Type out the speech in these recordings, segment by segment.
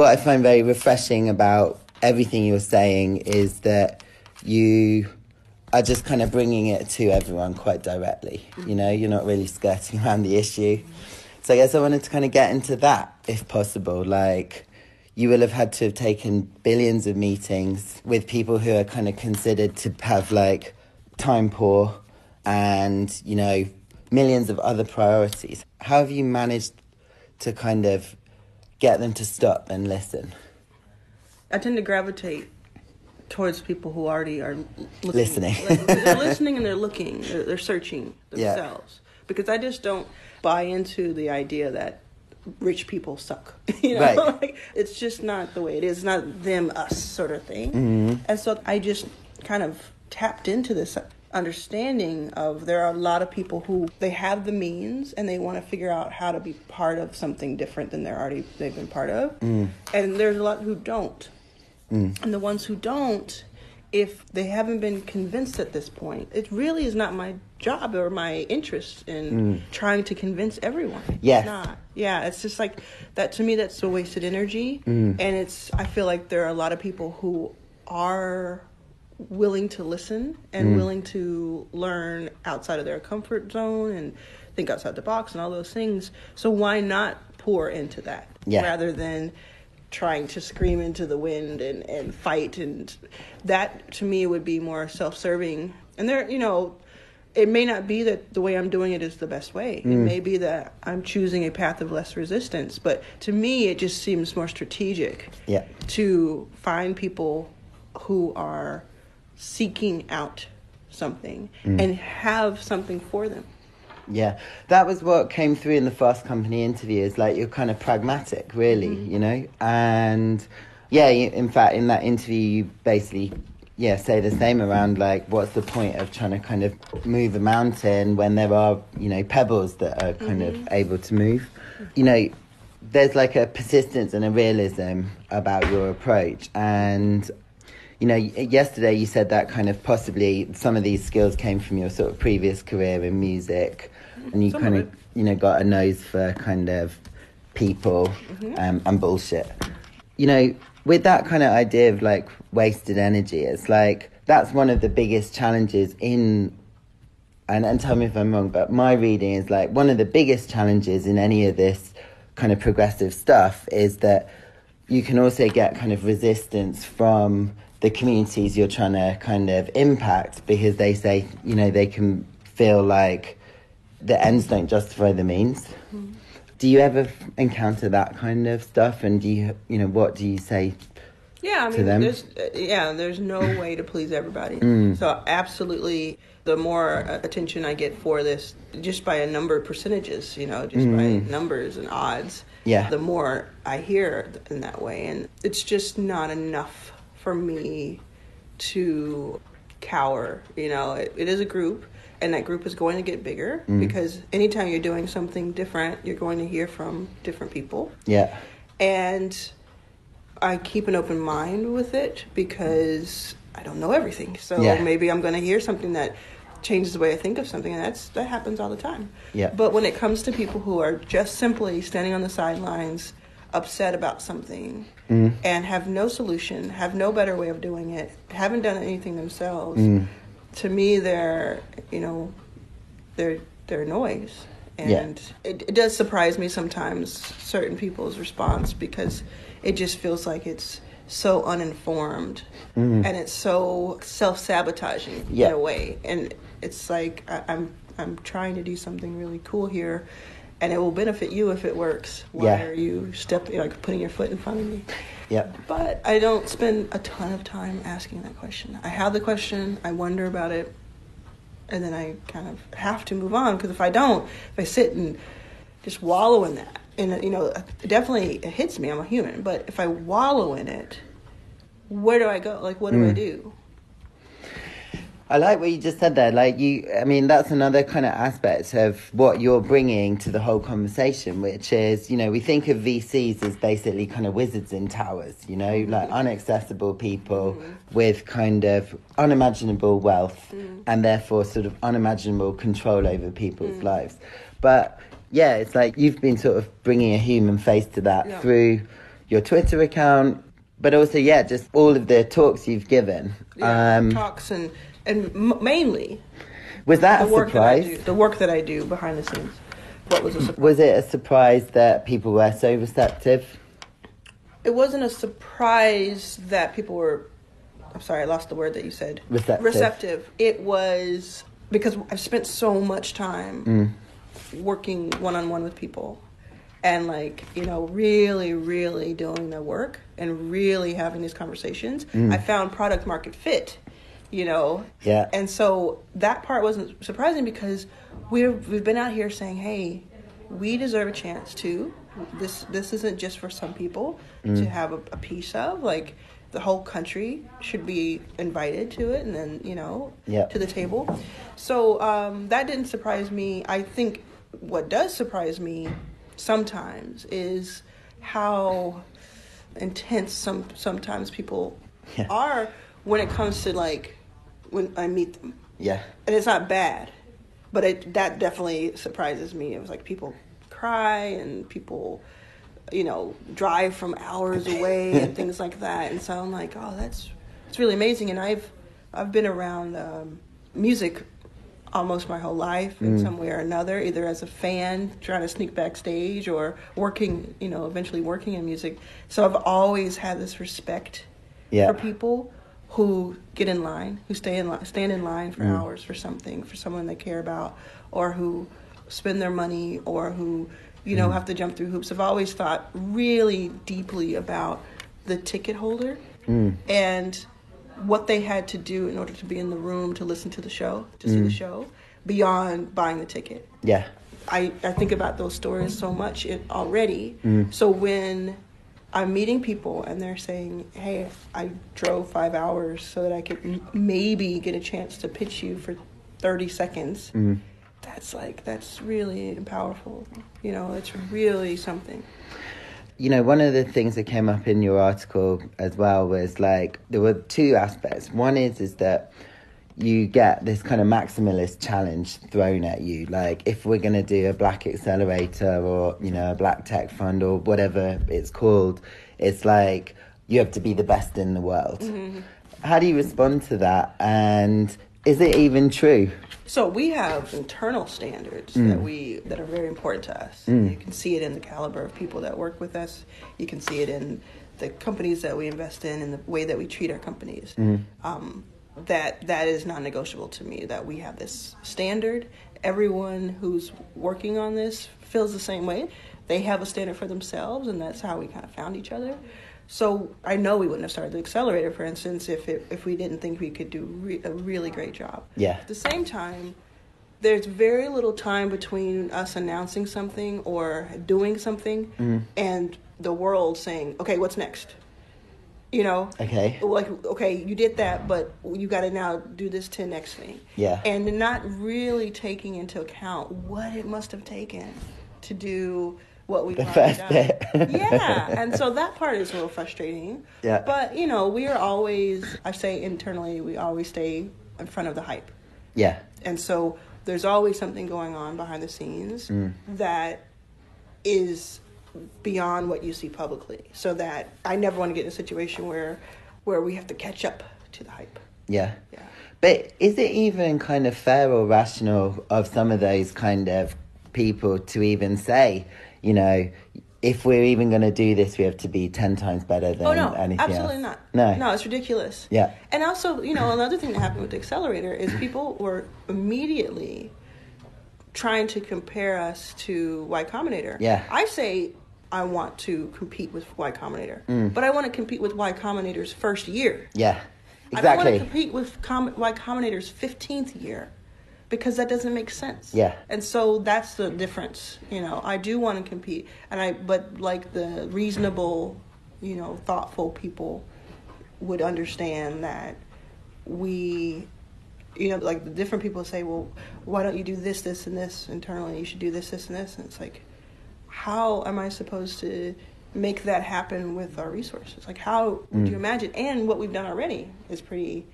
What I find very refreshing about everything you're saying is that you are just kind of bringing it to everyone quite directly. You know, you're not really skirting around the issue. So I guess I wanted to kind of get into that, if possible. Like, you will have had to have taken billions of meetings with people who are kind of considered to have like time poor and, you know, millions of other priorities. How have you managed to kind of get them to stop and listen? I tend to gravitate towards people who already are looking, Listening. they're listening and they're looking. They're, they're searching Yeah. themselves because I just don't buy into the idea that rich people suck. you know, Right. like, it's just not the way it is. It's not them us sort of thing. Mm-hmm. And so I just kind of tapped into this understanding of there are a lot of people who they have the means and they want to figure out how to be part of something different than they're already they've been part of. Mm. and there's a lot who don't. Mm. And the ones who don't if they haven't been convinced at this point it really is not my job or my interest in mm. trying to convince everyone. Yes. it's not. Yeah it's just like that to me that's a wasted energy. Mm. And it's i feel like there are a lot of people who are willing to listen and mm. willing to learn outside of their comfort zone and think outside the box and all those things. So why not pour into that Yeah. rather than trying to scream into the wind and, and fight? And that to me would be more self-serving. And there you know it may not be that the way i'm doing it is the best way. It mm. may be that i'm choosing a path of less resistance but to me it just seems more strategic Yeah. to find people who are seeking out something and have something for them Yeah, that was what came through in the Fast Company interview. Is like you're kind of pragmatic, really, Mm-hmm. you know. And yeah, you, in fact, in that interview, you basically yeah say the same around like what's the point of trying to kind of move a mountain when there are you know pebbles that are kind Mm-hmm. of able to move. You know, there's like a persistence and a realism about your approach and you know, yesterday you said that kind of possibly some of these skills came from your sort of previous career in music, and you Some kind of of, you know, got a nose for kind of people Mm-hmm. um, and bullshit. You know, with that kind of idea of like wasted energy, it's like that's one of the biggest challenges in. And, and tell me if I'm wrong, but my reading is like one of the biggest challenges in any of this kind of progressive stuff is that you can also get kind of resistance from the communities you're trying to kind of impact because they say, you know, they can feel like the ends don't justify the means. Do you ever encounter that kind of stuff? And do you, you know, what do you say? Yeah, I to mean, them? there's uh, yeah, there's no way to please everybody. Mm. So absolutely, the more uh, attention I get for this, just by a number of percentages, you know, just by numbers and odds, Mm. Yeah. the more I hear in that way, and it's just not enough for me to cower. You know, it, it is a group. And that group is going to get bigger Mm. because anytime you're doing something different, you're going to hear from different people Yeah. and I keep an open mind with it because I don't know everything. So Yeah. maybe I'm going to hear something that changes the way I think of something, and that's that happens all the time. Yeah. But when it comes to people who are just simply standing on the sidelines, upset about something, Mm. and have no solution, have no better way of doing it, haven't done anything themselves, Mm. to me, they're you know, they're they're noise. Yeah. And it, it does surprise me sometimes certain people's response because it just feels like it's so uninformed and it's so self sabotaging Yeah. in a way. And it's like I, I'm I'm trying to do something really cool here, and it will benefit you if it works. Why Yeah. are you stepping like putting your foot in front of me? Yep. But I don't spend a ton of time asking that question. I have the question, I wonder about it, and then I kind of have to move on because if I don't, if I sit and just wallow in that, and you know, definitely it hits me. I'm a human, but if I wallow in it, where do I go? Like, what do I Mm. do? I like what you just said there. Like you, I mean, that's another kind of aspect of what you're bringing to the whole conversation, which is, you know, we think of VCs as basically kind of wizards in towers, you know, like unaccessible people mm-hmm. with kind of unimaginable wealth mm-hmm. and therefore sort of unimaginable control over people's mm. lives. But yeah, it's like you've been sort of bringing a human face to that Yeah. through your Twitter account, but also yeah, just all of the talks you've given. Yeah, um, talks and and m- mainly was that the a work that I surprise? do. The work that I do behind the scenes. What was a surprise? Was it a surprise that people were so receptive? It wasn't a surprise that people were. I'm sorry, I lost the word that you said. Receptive. Receptive. It was because I've spent so much time Mm. working one on one with people and like you know really really doing the work and really having these conversations i found product market fit you know Yeah. and so that part wasn't surprising because we're we've been out here saying hey we deserve a chance too this this isn't just for some people to have a, a piece of like the whole country should be invited to it and then you know Yeah. to the table so um, that didn't surprise me i think what does surprise me sometimes is how intense some sometimes people Yeah. are when it comes to like when I meet them, Yeah. and it's not bad, but it that definitely surprises me. It was like people cry and people, you know, drive from hours away and things like that, and so I'm like, oh, that's it's really amazing. And I've I've been around um, music almost my whole life in some way or another, either as a fan trying to sneak backstage or working, you know, eventually working in music. So I've always had this respect Yeah. for people who get in line, who stay in line, stand in line for mm. hours for something, for someone they care about, or who spend their money, or who, you know, mm. have to jump through hoops. I've always thought really deeply about the ticket holder mm. and what they had to do in order to be in the room to listen to the show, to see the show, beyond buying the ticket. Yeah. I, I think about those stories so much it, already. Mm. So when I'm meeting people and they're saying, "Hey, I drove five hours so that I could m- maybe get a chance to pitch you for 30 seconds," Mm. that's like that's really powerful. You know, it's really something. you know, one of the things that came up in your article as well was like there were two aspects. One is is that you get this kind of maximalist challenge thrown at you. Like if we're going to do a black accelerator or you know a black tech fund or whatever it's called, it's like you have to be the best in the world. Mm-hmm. How do you respond to that? And is it even true? So we have internal standards that mm. we that are very important to us. Mm. You can see it in the caliber of people that work with us. You can see it in the companies that we invest in and the way that we treat our companies. Mm-hmm. Um, that that is non-negotiable to me. That we have this standard. Everyone who's working on this feels the same way. They have a standard for themselves, and that's how we kind of found each other. So I know we wouldn't have started the accelerator, for instance, if it, if we didn't think we could do re- a really great job. Yeah. At the same time, there's very little time between us announcing something or doing something mm-hmm. and the world saying, "Okay, what's next?" You know, Okay. like okay, you did that, but you got to now do this to next thing. Yeah. and not really taking into account what it must have taken to do what we The first done. bit. yeah, and so that part is a little frustrating. Yeah. but you know, we are always. I say internally, we always stay in front of the hype. Yeah. And so there's always something going on behind the scenes Mm. that is beyond what you see publicly. So that I never want to get in a situation where where we have to catch up to the hype. Yeah. Yeah. But is it even kind of fair or rational of some of those kind of people to even say, you know, if we're even going to do this, we have to be 10 times better than Oh no, anything absolutely else? not. No. no, it's ridiculous. Yeah. and also, you know, another thing that happened with the accelerator is people were immediately trying to compare us to Y Combinator. Yeah. I say I want to compete with Y Combinator, Mm. but I want to compete with Y Combinator's first year. Yeah. I don't want to compete with Com- Y Combinator's 15th year because that doesn't make sense. Yeah. And so that's the difference. You know, I do want to compete, and I but like the reasonable, you know, thoughtful people would understand that we you know like the different people say well why don't you do this this and this internally you should do this this and this and it's like how am i supposed to make that happen with our resources like how would you imagine and what we've done already is pretty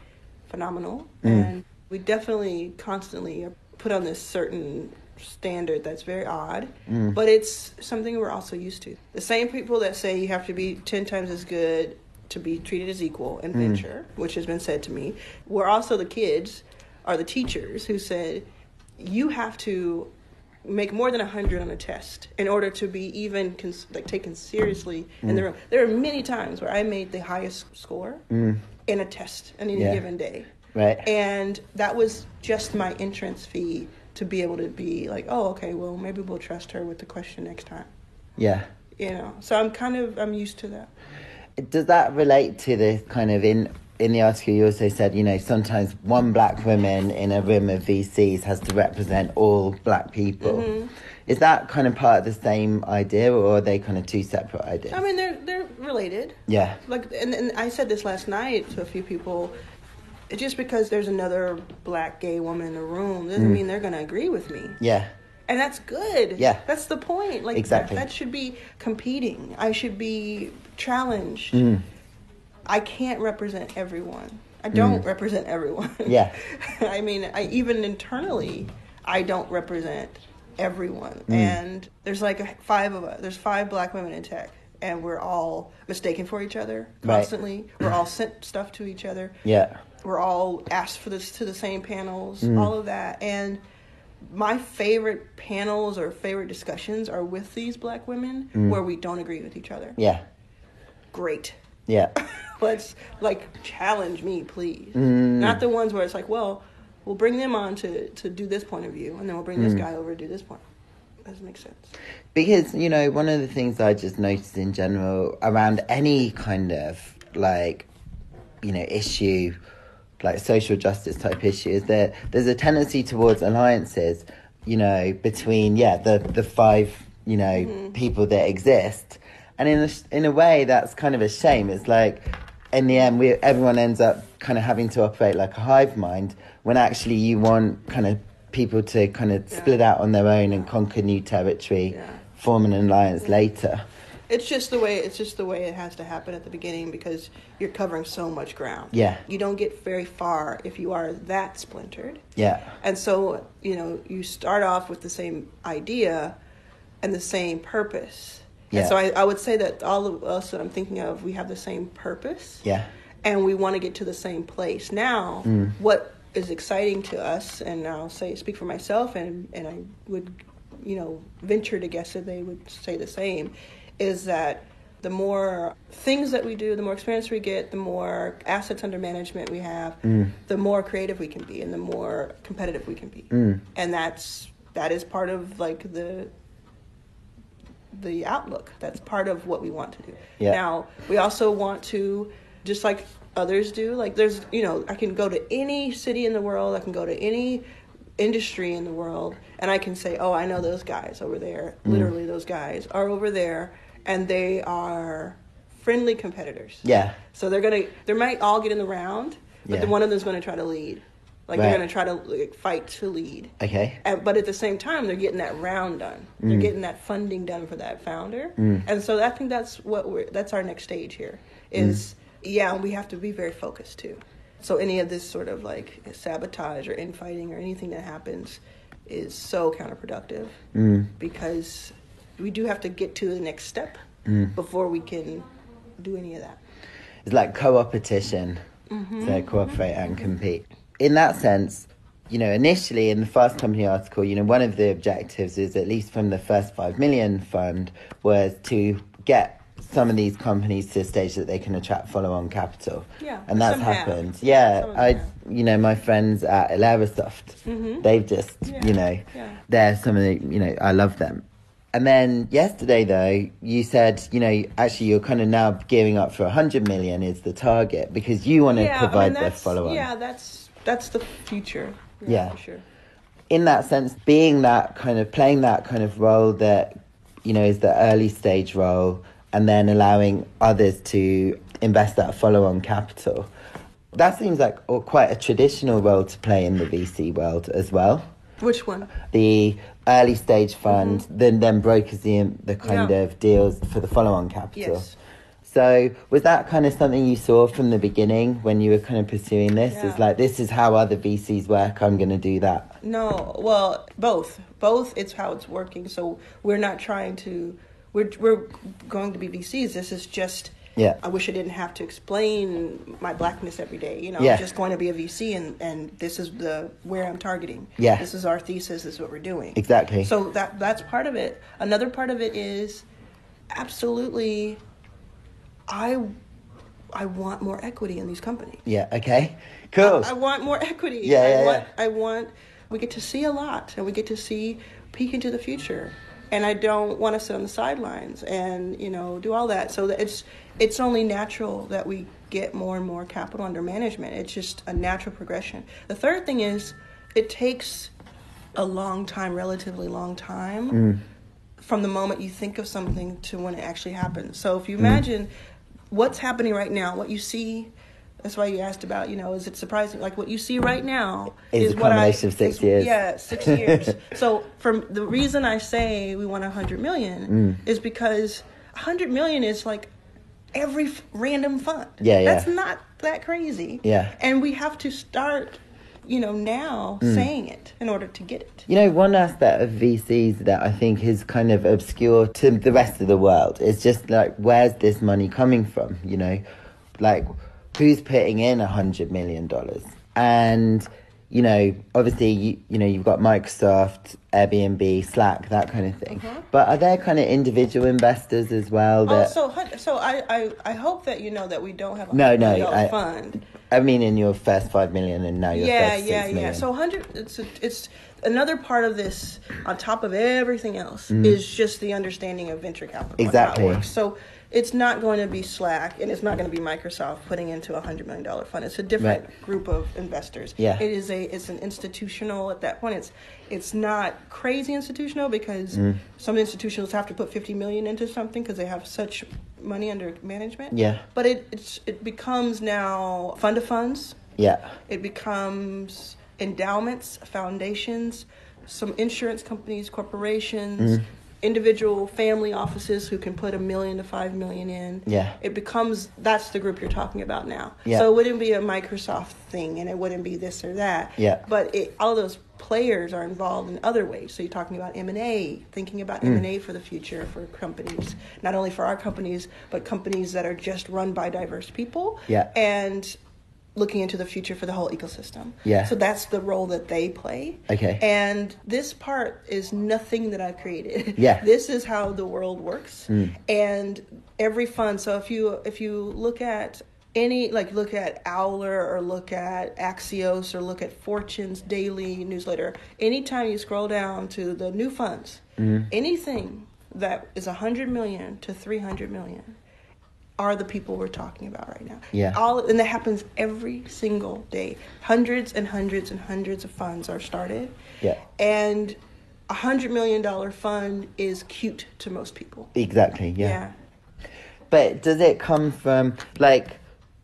phenomenal and we definitely constantly are put on this certain standard that's very odd, Mm. but it's something we're also used to. The same people that say you have to be 10 times as good to be treated as equal in Mm. venture, which has been said to me, were also the kids are the teachers who said you have to make more than 100 on a test in order to be even cons- like taken seriously in Mm. the room. There are many times where I made the highest score in a test on any Yeah. given day. Right. And that was just my entrance fee to be able to be like, oh, okay, well, maybe we'll trust her with the question next time. yeah. You know, so I'm kind of I'm used to that. Does that relate to the kind of in in the article you also said, you know, sometimes one black woman in a room of VCs has to represent all black people. Mm-hmm. Is that kind of part of the same idea or are they kind of two separate ideas? I mean, they're they're related. yeah. Like, and, and I said this last night to a few people. Just because there's another black gay woman in the room doesn't mean they're going to agree with me. Yeah. And that's good. Yeah. That's the point. Like Exactly. that, that should be competing. I should be challenged. Mm. I can't represent everyone. I don't represent everyone. Mm. Yeah. I mean, I even internally, I don't represent everyone. Mm. And there's like five of us. There's five black women in tech, and we're all mistaken for each other Right. constantly. We're all sent stuff to each other Yeah. we're all asked for this to the same panels, Mm. all of that. And my favorite panels or favorite discussions are with these black women Mm. where we don't agree with each other. Yeah. Great. Yeah. Let's like challenge me, please. Mm. Not the ones where it's like, well, we'll bring them on to to do this point of view, and then we'll bring Mm. this guy over to do this point. Doesn't make sense. Because, you know, one of the things I just noticed in general around any kind of like, you know, issue, like social justice type issue, is that there's a tendency towards alliances, you know, between, yeah, the, the five, you know, people that exist. And in a, in a way, that's kind of a shame. It's like, in the end, we, everyone ends up kind of having to operate like a hive mind when actually you want kind of people to kind of Yeah. split out on their own and conquer new territory, Yeah. form an alliance later. It's just the way it's just the way it has to happen at the beginning because you're covering so much ground. Yeah. You don't get very far if you are that splintered. Yeah, And so, you know, you start off with the same idea and the same purpose. Yeah. And so I, I would say that all of us that I'm thinking of, we have the same purpose yeah, and we want to get to the same place. Now, Mm. what is exciting to us, and I'll say, speak for myself, and, and I would, you know, venture to guess that they would say the same, is that the more things that we do, the more experience we get, the more assets under management we have, Mm. the more creative we can be, and the more competitive we can be. Mm. And that's that is part of like the the outlook. That's part of what we want to do. Yeah. Now, we also want to, just like others do, like there's, you know, I can go to any city in the world, I can go to any industry in the world, and I can say, oh, I know those guys over there. Mm. Literally, those guys are over there, and they are friendly competitors. yeah, So they're gonna, they might all get in the round, but Yeah. then one of them's gonna try to lead. Like Right. they're gonna try to like, fight to lead. okay, And, but at the same time, they're getting that round done. Mm. They're getting that funding done for that founder. And so I think that's what we're. That's our next stage here. Is Mm. yeah, we have to be very focused too. So any of this sort of like sabotage or infighting or anything that happens is so counterproductive mm. because we do have to get to the next step before we can do any of that. it's like co-opetition Mm-hmm. to cooperate and compete. In that sense, you know, initially in the Fast Company article, you know, one of the objectives is at least from the first five million fund was to get some of these companies to a stage that they can attract follow-on capital. Yeah, and that's some have. happened. Yeah, Some of them I, you know, my friends at Ilerasoft, Mhm. they've just, Yeah, you know, yeah. they're some of the, you know, I love them. And then yesterday, though, you said, you know, actually you're kind of now gearing up for 100 million is the target because you want to yeah, I provide mean, the follow on. Yeah, that's that's the future. Yeah. for sure. In that sense, being that kind of playing that kind of role that, you know, is the early stage role and then allowing others to invest that follow on capital. That seems like quite a traditional role to play in the VC world as well. Which one? the early stage fund then then brokers the the kind Mm-hmm. Yeah. of deals for the follow on capital. Yes. So was that kind of something you saw from the beginning when you were kind of pursuing this? Yeah. Is like this is how other VCs work. I'm going to do that. No, well, both. Both. It's how it's working. So we're not trying to. We're we're going to be VCs. This is just. Yeah. I wish I didn't have to explain my blackness every day. You know, Yeah. I'm just going to be a VC, and and this is the where I'm targeting. Yeah. This is our thesis. This is what we're doing. Exactly. So that that's part of it. Another part of it is absolutely. I. I want more equity in these companies. Yeah. Okay. Cool. I want more equity. Yeah, I yeah, want, yeah. I want. We get to see a lot, and we get to see peek into the future. And I don't want to sit on the sidelines and you know do all that. So that it's it's only natural that we get more and more capital under management. It's just a natural progression. The third thing is, it takes a long time, relatively long time, Mm. from the moment you think of something to when it actually happens. So Mm. if you imagine what's happening right now, what you see. That's why you asked about, you know, is it surprising? Like what you see right now Is a what I- combination of six is- years. Yeah, six years. so from the reason I say we want a hundred million Mm. is because a hundred million is like every f- random fund. Yeah, yeah. That's not that crazy. Yeah. And we have to start, you know, now Mm. saying it in order to get it. You know, one aspect of VCs that I think is kind of obscure to the rest of the world is just like, where's this money coming from? You know, like, who's putting in a hundred million dollars? And, you know, obviously, you, you know, you've got Microsoft, Airbnb, Slack, that kind of thing. Uh-huh. But are there kind of individual investors as well that? Also, hun- so I, I, I hope that you know that we don't have a No, no, hundred million dollar I- fund. I mean, in your first five million, and now you're yeah, 36 yeah, yeah. So hundred, it's a, it's another part of this on top of everything else Mm. is just the understanding of venture capital. and how it Exactly. So it's not going to be Slack and it's not going to be Microsoft putting into a hundred million dollar fund. It's a different Right. group of investors. Yeah. It is a it's an institutional at that point. It's it's not crazy institutional because Mm. some institutions have to put fifty million into something because they have such money under management. Yeah. But it it's, it becomes now fund of funds. yeah, It becomes endowments, foundations, some insurance companies, corporations, Mm. Individual family offices who can put a million to five million in. Yeah. It becomes that's the group you're talking about now. Yeah. So it wouldn't be a Microsoft thing and it wouldn't be this or that. Yeah. But it, all those players are involved in other ways. So you're talking about M&A, thinking about Mm. M&A for the future for companies, not only for our companies, but companies that are just run by diverse people. Yeah. And looking into the future for the whole ecosystem. Yeah. So that's the role that they play. Okay. And this part is nothing that I've created. Yeah. This is how the world works. Mm. And every fund. So if you if you look at any like look at Owler or look at Axios or look at Fortune's daily newsletter, anytime you scroll down to the new funds, Mm-hmm. anything that is 100 million to 300 million are the people we're talking about right now. Yeah. All and that happens every single day. Hundreds and hundreds and hundreds of funds are started. Yeah. And a hundred million dollar fund is cute to most people. exactly. Yeah. yeah. But does it come from like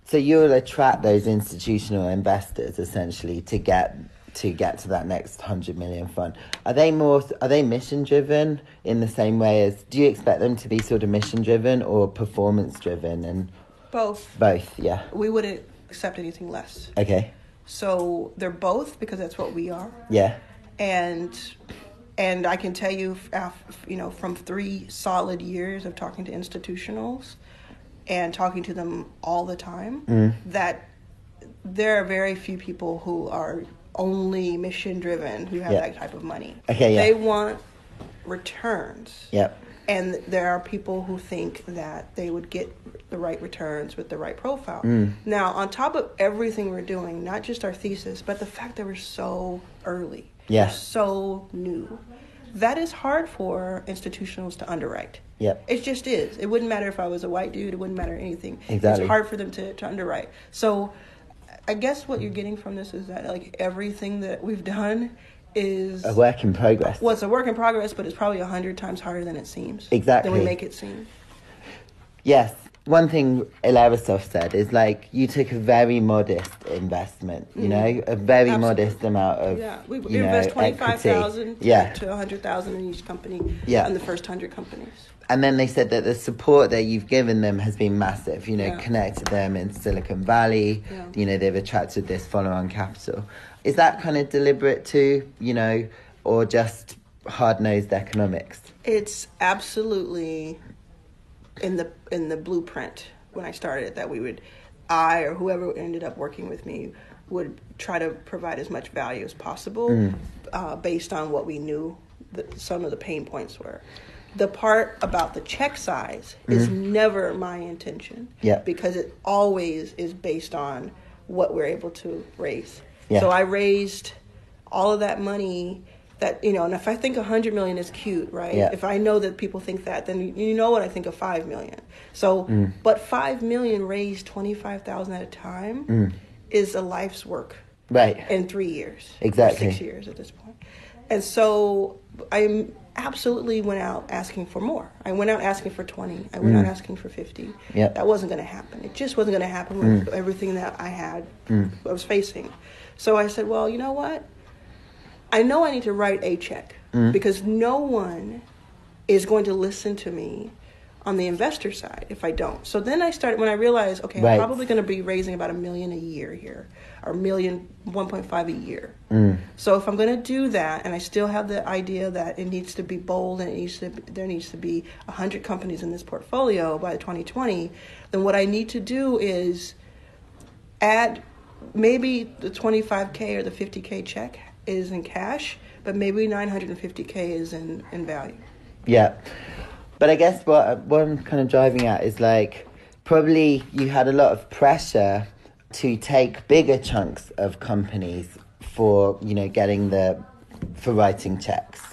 so you'll attract those institutional investors essentially to get to get to that next 100 million fund. Are they more are they mission driven in the same way as do you expect them to be sort of mission driven or performance driven and Both. both, yeah. We wouldn't accept anything less. Okay. So they're both because that's what we are. Yeah. and and I can tell you, you know, from three solid years of talking to institutionals and talking to them all the time, Mm. that there are very few people who are only mission driven who have Yeah. that type of money. Okay, yeah. They want returns. Yep. And there are people who think that they would get the right returns with the right profile. Mm. Now, on top of everything we're doing, not just our thesis, but the fact that we're so early, Yeah. so new, that is hard for institutionals to underwrite. Yep. It just is. It wouldn't matter if I was a white dude. It wouldn't matter anything. Exactly. It's hard for them to, to underwrite. So, I guess what you're getting from this is that like everything that we've done is A work in progress. well, it's a work in progress, but it's probably a hundred times harder than it seems. Exactly. Than we make it seem. Yes, one thing Ilerasoft said is like you took a very modest investment, you know, a very Mm. Absolutely. modest amount of Yeah, we, we invest twenty five thousand Yeah, to a hundred thousand in each company. Yeah. in the first hundred companies. and then they said that the support that you've given them has been massive. You know, Yeah. connected them in Silicon Valley. Yeah. You know, they've attracted this follow-on capital. Is that kind of deliberate too? You know, or just hard-nosed economics? It's absolutely in the in the blueprint when I started that we would, I or whoever ended up working with me would try to provide as much value as possible uh, based on what we knew that some of the pain points were. The part about the check size is never my intention. Yeah. Because it always is based on what we're able to raise. Yeah. So I raised all of that money that you know and if i think 100 million is cute right Yeah. if i know that people think that then you know what i think of 5 million so Mm. but 5 million raised 25000 at a time Mm. is a life's work Right. in 3 years Exactly. 6 years at this point and so i absolutely went out asking for more i went out asking for 20 i went out asking for 50 Mm. Yeah. that wasn't going to happen it just wasn't going to happen with everything that i had i was facing so i said well you know what I know I need to write a check mm-hmm. because no one is going to listen to me on the investor side if I don't. So then I started when I realized, okay, Right. I'm probably going to be raising about a million a year here, or a million, 1.5 a year. Mm. So if I'm going to do that, and I still have the idea that it needs to be bold and it needs to be, there needs to be 100 companies in this portfolio by 2020, then what I need to do is add maybe the 25k or the 50k check is in cash but maybe 950k is in in value. Yeah, but I guess what what I'm kind of driving at is like probably you had a lot of pressure to take bigger chunks of companies for you know getting the for writing checks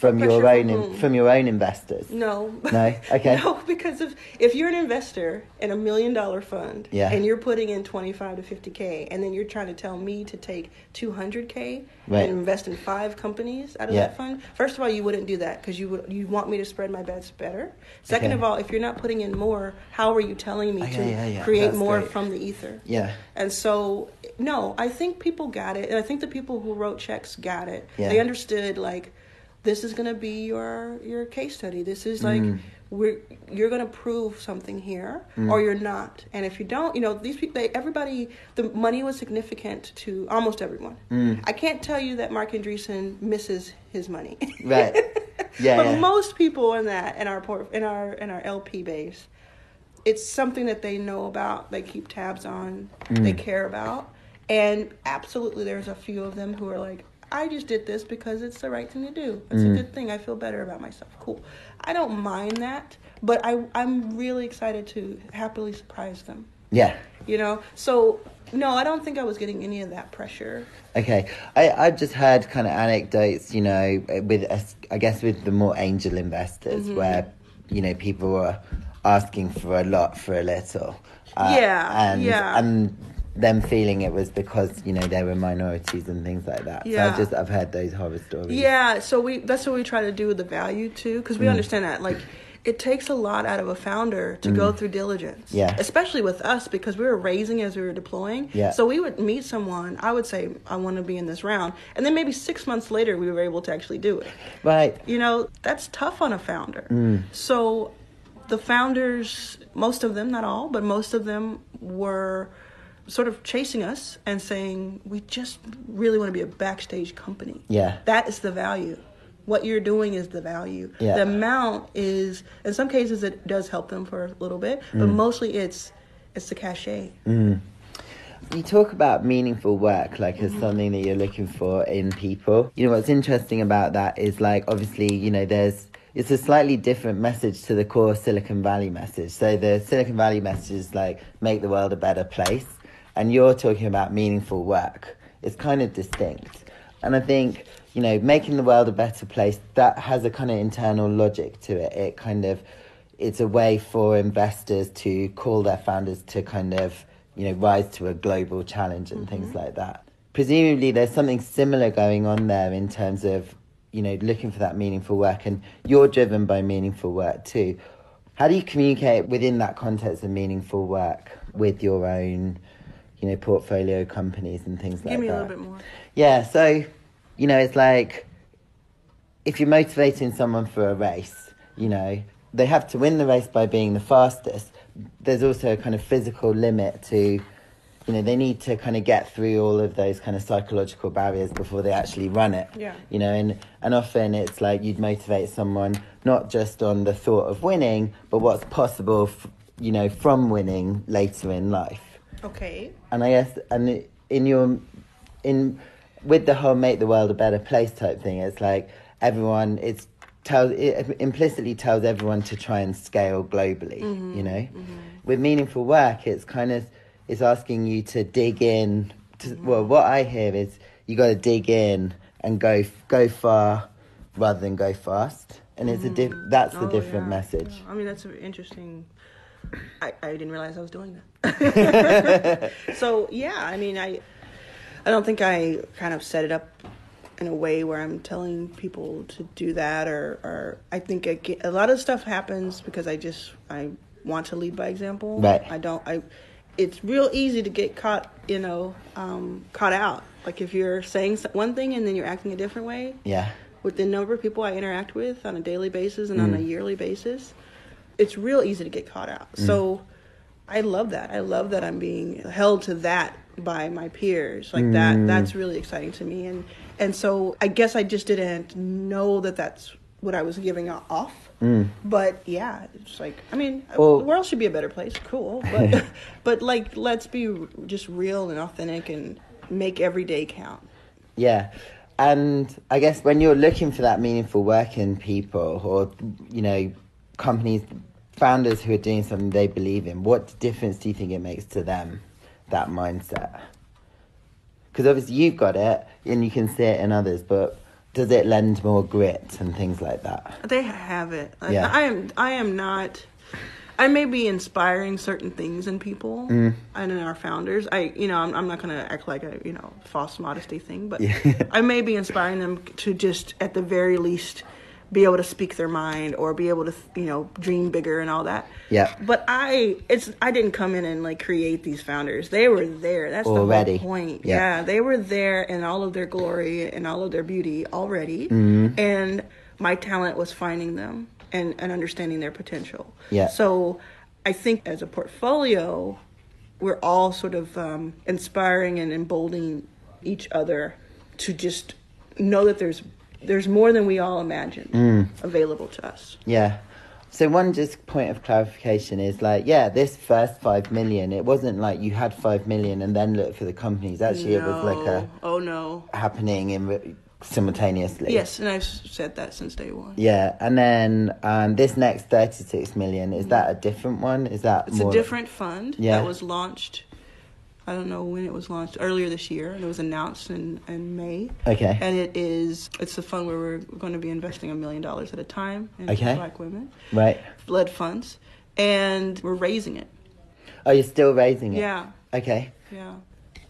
from your own from in, from your own investors. no No? Okay. no because if if you're an investor in a million dollar fund Yeah. and you're putting in 25 to 50k and then you're trying to tell me to take 200k and invest in five companies out of Yeah. that fund first of all you wouldn't do that because you would you want me to spread my bets better second Okay. of all if you're not putting in more how are you telling me Oh, to yeah, create That's more great. from the ether Yeah. And so, no, I think people got it, and I think the people who wrote checks got it. Yeah. They understood like, this is gonna be your your case study. This is like Mm. we're you're gonna prove something here, Mm. or you're not. And if you don't, you know, these people, they, everybody, the money was significant to almost everyone. Mm. I can't tell you that Marc Andreessen misses his money. Right. Yeah, but yeah. most people in that in our port in our in our LP base, it's something that they know about, they keep tabs on, Mm. they care about, and absolutely, there's a few of them who are like, I just did this because it's the right thing to do. It's Mm. a good thing. I feel better about myself. Cool. I don't mind that, but I I'm really excited to happily surprise them. Yeah. You know, so no, I don't think I was getting any of that pressure. Okay, I I've just heard kind of anecdotes, you know, with us- I guess with the more angel investors, Mm-hmm. where you know people were asking for a lot for a little. Uh, Yeah, and yeah. and them feeling it was because you know they were minorities and things like that. Yeah. So I've just I've heard those horror stories. Yeah, so we that's what we try to do with the value too, because Mm. we understand that like it takes a lot out of a founder to go through diligence. Mm. Yeah. especially with us because we were raising as we were deploying. Yeah. So we would meet someone. I would say I want to be in this round, and then maybe six months later we were able to actually do it. Right. You know, that's tough on a founder. Mm. So the founders, most of them, not all, but most of them were sort of chasing us and saying, we just really want to be a backstage company. Yeah. That is the value. What you're doing is the value. Yeah. The amount is, in some cases, it does help them for a little bit, but Mm. mostly it's it's the cachet. You talk about meaningful work like as something that you're looking for in people. You know what's interesting about that is like obviously, you know, there's it's a slightly different message to the core Silicon Valley message. So the Silicon Valley message is like make the world a better place and you're talking about meaningful work. It's kind of distinct. And I think, you know, making the world a better place that has a kind of internal logic to it. It kind of it's a way for investors to call their founders to kind of you know rise to a global challenge and things mm-hmm. like that presumably there's something similar going on there in terms of you know looking for that meaningful work and you're driven by meaningful work too How do you communicate within that context of meaningful work with your own, you know, portfolio companies and things like that. Give me a little bit more. Yeah, so you know, it's like if you're motivating someone for a race, you know, they have to win the race by being the fastest. There's also a kind of physical limit to, you know, they need to kind of get through all of those kind of psychological barriers before they actually run it. Yeah. You know, and and often it's like you'd motivate someone not just on the thought of winning, but what's possible, f- you know, from winning later in life Okay. And I guess and in your in with the whole make the world a better place type thing, it's like everyone it's tells it implicitly tells everyone to try and scale globally. You mm-hmm, know, mm-hmm. with meaningful work, it's kind of it's asking you to dig in. To, mm-hmm. Well, what I hear is you got to dig in and go go far rather than go fast, and it's a diff- that's the Oh, different yeah. message. Yeah. I mean, that's an interesting. I, I didn't realize I was doing that. so yeah, I mean, I I don't think I kind of set it up in a way where I'm telling people to do that, or or I think I get, a lot of stuff happens because I just I want to lead by example. Right. I don't. I. It's real easy to get caught, you know, um, caught out. Like if you're saying one thing and then you're acting a different way, Yeah, with the number of people I interact with on a daily basis and on a Mm. yearly basis, it's real easy to get caught out. Mm. So I love that. I love that I'm being held to that by my peers. Like that Mm. that's really exciting to me and and so I guess I just didn't know that that's what I was giving off. But yeah, it's like I mean, Mm. Well- the world should be a better place. Cool, but but like let's be just real and authentic and make every day count. Yeah. And I guess when you're looking for that meaningful work in people or, you know, companies, founders who are doing something they believe in, what difference do you think it makes to them, that mindset? Because obviously you've got it and you can see it in others, but does it lend more grit and things like that? They have it. I- Yeah. I am. I am not. I may be inspiring certain things in people Mm. and in our founders. I, you know, I'm, I'm not going to act like a, you know, false modesty thing, but Yeah. I may be inspiring them to just, at the very least, be able to speak their mind or be able to, you know, dream bigger and all that. Yeah. But I, it's, I didn't come in and like create these founders. They were there. That's Already. the whole point. Yeah. yeah, they were there in all of their glory and all of their beauty already. Mm-hmm. And my talent was finding them and, and understanding their potential. Yeah. So I think as a portfolio, we're all sort of um, inspiring and emboldening each other to just know that there's there's more than we all imagined Mm. available to us. Yeah. So one just point of clarification is like, yeah, this first five million, it wasn't like you had five million and then look for the companies. Actually, it was like a oh no. happening in re- simultaneously. Yes, and I've said that since day one. Yeah, and then um, this next thirty-six million is that a different one? Is that It's more a different fund Yeah. that was launched. I don't know when it was launched earlier this year, and it was announced in, in May. Okay. And it is it's a fund where we're going to be investing a million dollars at a time into Okay. black women right? led funds, and we're raising it. Oh, you're still raising it. Yeah, Okay. yeah.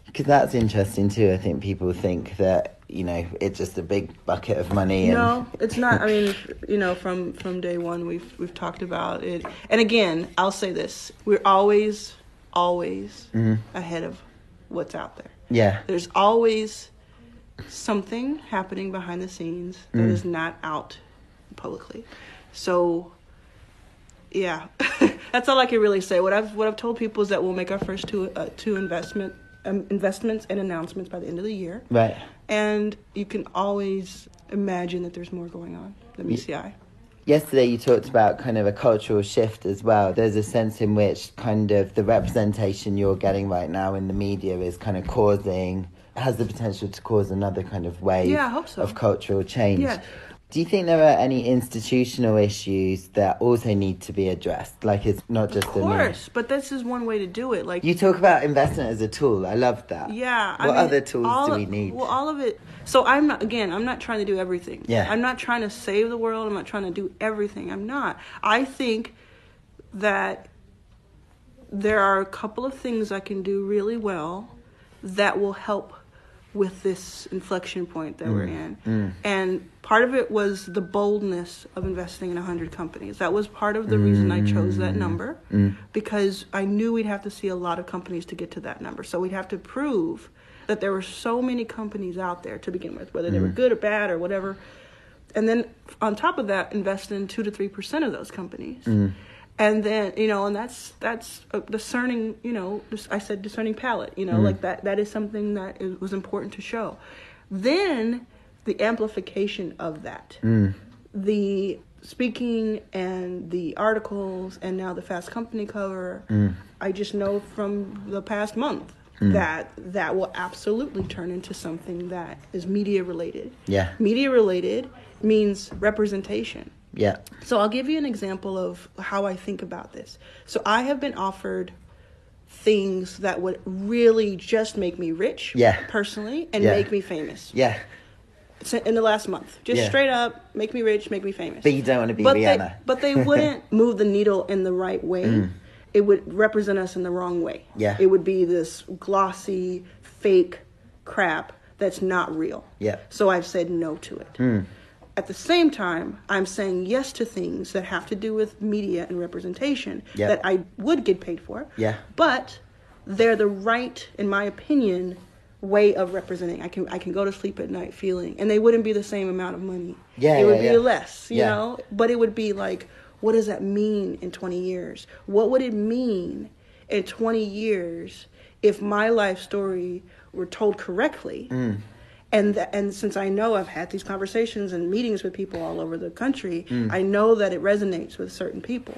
Because that's interesting too. I think people think that you know it's just a big bucket of money. And, No, it's not. I mean, you know, from from day one, we've we've talked about it. And again, I'll say this: we're always, always Mhm. ahead of what's out there. yeah, There's always something happening behind the scenes that is Mm. not out publicly. So, yeah, that's all I can really say. What I've what I've told people is that we'll make our first two uh, two investment um, investments and announcements by the end of the year, right. and you can always imagine that there's more going on than BCI. Yesterday, you talked about kind of a cultural shift as well. There's a sense in which kind of the representation you're getting right now in the media is kind of causing, has the potential to cause another kind of wave Yeah, so. of cultural change. Yes. Do you think there are any institutional issues that also need to be addressed? Like it's not just Of course, but this is one way to do it. Like You talk about investment as a tool. I love that. Yeah. I What mean, other tools do we need? Well, all of it. So I'm not. Again, I'm not trying to do everything. Yeah. I'm not trying to save the world. I'm not trying to do everything. I'm not. I think that there are a couple of things I can do really well that will help with this inflection point that we're mm, in. Mm. And part of it was the boldness of investing in 100 companies. That was part of the reason I chose that mm, number because I knew we'd have to see a lot of companies to get to that number. So we'd have to prove that there were so many companies out there to begin with, whether they were good or bad or whatever. And then on top of that, invest in 2 to 3% of those companies and then you know and that's that's a discerning you know i said discerning palate you know mm-hmm. like that that is something that is, was important to show. Then the amplification of that. Mm. The speaking and the articles and now the fast company cover mm. i just know from the past month mm. that that will absolutely turn into something that is media related. Yeah. media related means representation Yeah. so I'll give you an example of how I think about this. So I have been offered things that would really just make me rich Yeah. personally and Yeah. make me famous Yeah. So in the last month. Just Yeah. straight up make me rich, make me famous. But you don't want to be but Rihanna. They, but they wouldn't move the needle in the right way. It would represent us in the wrong way. Mm. Yeah. It would be this glossy, fake crap that's not real. Yeah. So I've said no to it. At the same time, I'm saying yes to things that have to do with media and representation Yeah. that I would get paid for. Yeah. But they're the right, in my opinion, way of representing. I can I can go to sleep at night feeling, and they wouldn't be the same amount of money. Yeah, it would yeah, be yeah. less, you Yeah. know. But it would be like, what does that mean in 20 years? What would it mean in 20 years if my life story were told correctly? Mm. And th- and since I know I've had these conversations and meetings with people all over the country, Mm. I know that it resonates with certain people.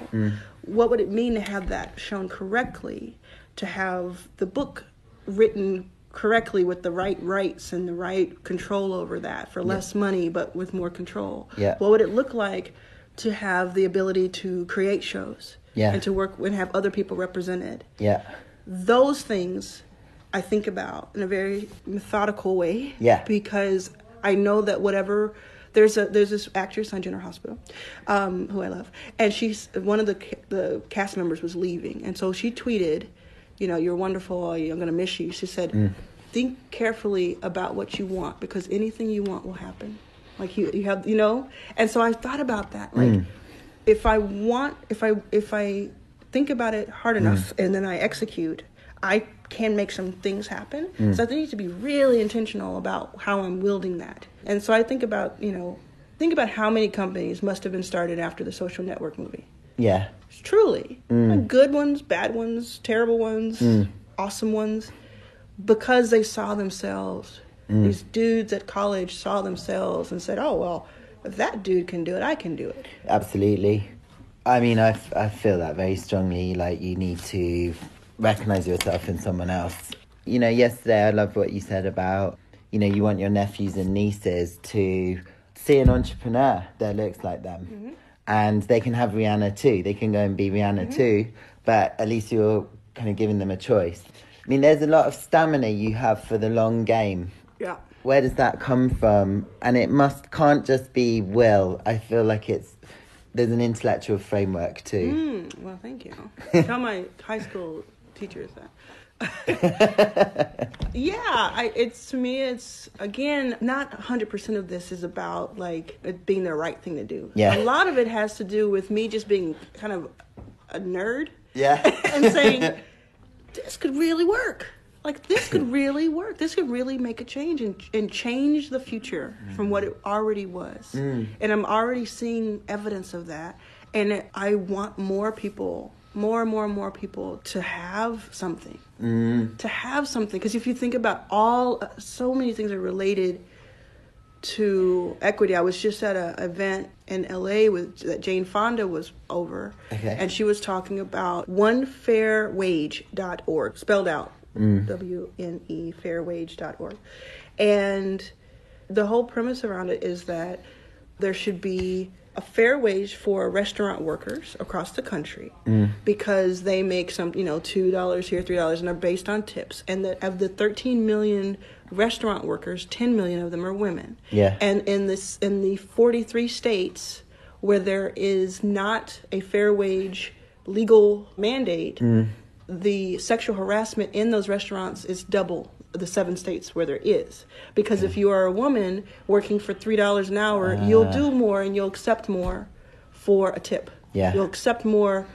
What would it mean to have that shown correctly? To have the book written correctly with the right rights and the right control over that for less money but with more control. Yeah. What would it look like to have the ability to create shows Yeah. and to work and have other people represented? Yeah. those things I think about in a very methodical way. Yeah. Because I know that whatever there's a there's this actress on General Hospital, um, who I love, and she's one of the the cast members was leaving, and so she tweeted, you know, you're wonderful, oh, I'm gonna miss you. She said, mm. think carefully about what you want because anything you want will happen. Like you you have you know, and so I thought about that like. Mm. If I want, if I if I think about it hard mm. enough and then I execute, I can make some things happen. Mm. So I need to be really intentional about how I'm wielding that. And so I think about, you know, think about how many companies must have been started after the social network movie. Yeah. Truly. Mm. Good ones, bad ones, terrible ones, mm. awesome ones. Because they saw themselves. These dudes at college saw themselves and said, oh, well, if that dude can do it, I can do it. Absolutely. I mean, I, I feel that very strongly. Like, you need to recognize yourself in someone else. You know, yesterday I loved what you said about, you know, you want your nephews and nieces to see an entrepreneur that looks like them. And they can have Rihanna too. They can go and be Rihanna too. But at least you're kind of giving them a choice. I mean, there's a lot of stamina you have for the long game Yeah. where does that come from and it must can't just be will i feel like it's there's an intellectual framework too Mm, well, thank you. Tell my high school teachers that. yeah, I, it's to me, it's again not hundred percent of this is about like it being the right thing to do. Yeah. a lot of it has to do with me just being kind of a nerd yeah and saying this could really work. Like this could really work. This could really make a change and, and change the future from what it already was. Mm. And I'm already seeing evidence of that. And I want more people, more and more and more people to have something. Mm-hmm. To have something. Because if you think about all, uh, so many things are related to equity. I was just at an event in LA with that Jane Fonda was over, Okay. and she was talking about onefairwage.org, spelled out mm. W N E fairwage.org, and the whole premise around it is that there should be a fair wage for restaurant workers across the country because they make some, you know, two dollars here, three dollars, and they're based on tips. And that of the 13 million restaurant workers, 10 million of them are women. Yeah. And in this, in the 43 states where there is not a fair wage legal mandate, mm. the sexual harassment in those restaurants is double the seven states where there is. Because if you are a woman working for three dollars an hour, you'll Ah. do more and you'll accept more for a tip. Yeah. You'll accept more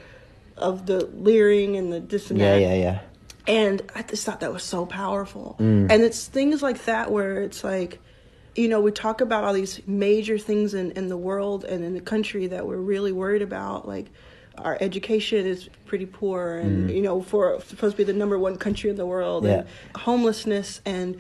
of the leering and the this and Yeah, that. yeah, yeah. And I just thought that was so powerful. Mm. And it's things like that where it's like, you know, we talk about all these major things in, in the world and in the country that we're really worried about. Like, our education is pretty poor, and you know, for supposed to be the number one country in the world, and Mm. Homelessness, and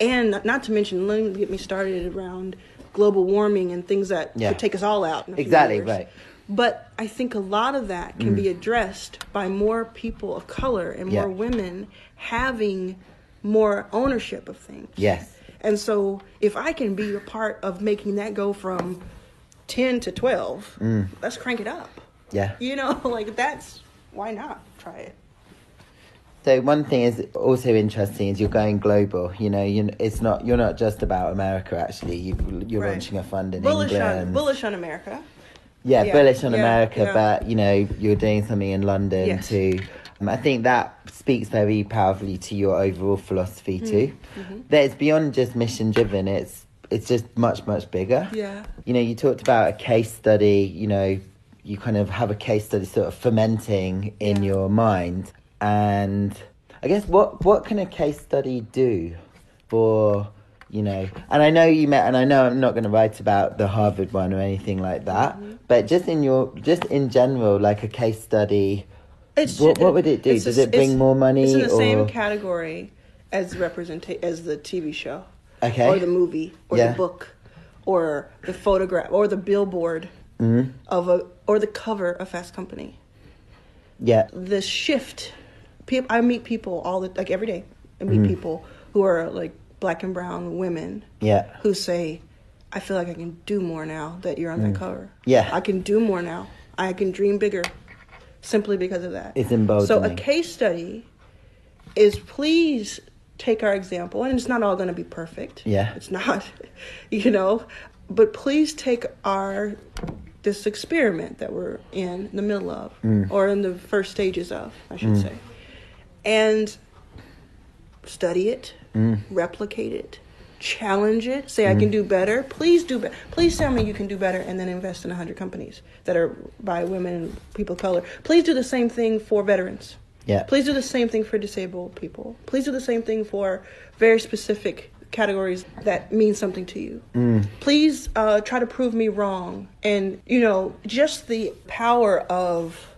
and not to mention, let me get me started around global warming and things that Yeah. could take us all out. In a few Exactly, years. right. But I think a lot of that can be addressed by more people of color and Yeah. more women having more ownership of things. Yes. And so if I can be a part of making that go from 10 to 12, let's crank it up. Yeah. You know, like that's why not try it? So one thing is also interesting is you're going global. You know, you it's not you're not just about America. Actually, you, you're Right. launching a fund in Bullish England. on bullish on America. yeah, Yeah, bullish on yeah, America, yeah. but you know you're doing something in London Yes. too. Um, I think that speaks very powerfully to your overall philosophy Mm, too. mm-hmm. That it's beyond just mission driven. It's it's just much much bigger. Yeah. You know, you talked about a case study. You know, you kind of have a case study sort of fermenting in Yeah. your mind, and I guess what what can a case study do for you know? And I know you met, and I know I'm not going to write about the Harvard one or anything like that, Mm-hmm. but just in your just in general, like a case study. It's What- what would it do? Does it bring more money It's in the same category as representa- as the TV show, Okay. or the movie, or Yeah. the book, or the photograph, or the billboard Mhm. of a or the cover of Fast Company. Yeah. The shift. People, I meet people all the like every day. I meet people who are like black and brown women Yeah. who say, "I feel like I can do more now that you're on that cover. Yeah. I can do more now. I can dream bigger." Simply because of that. It's in both So a case study is please take our example, and it's not all going to be perfect. Yeah. it's not, you know, but please take our this experiment that we're in the middle of, Mm. or in the first stages of, I should say, and study it, Mm. replicate it, challenge it, say I can do better. Please do better. Please tell me you can do better, and then invest in hundred companies that are by women and people of color. Please do the same thing for veterans. Yeah. Please do the same thing for disabled people. Please do the same thing for very specific categories that mean something to you. Mm. Please uh, try to prove me wrong. And, you know, just the power of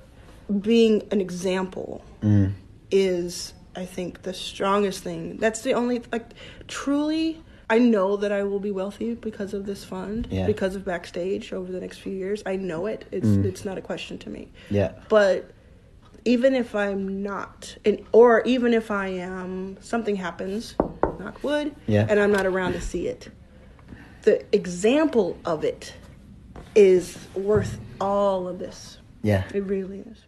being an example mm. is, I think, the strongest thing. That's the only, like, truly. I know that I will be wealthy because of this fund, Yeah. because of Backstage over the next few years. I know it. It's mm. it's not a question to me. Yeah. But even if I'm not, and, or even if I am, something happens, knock wood, Yeah. and I'm not around to see it. The example of it is worth all of this. Yeah. It really is.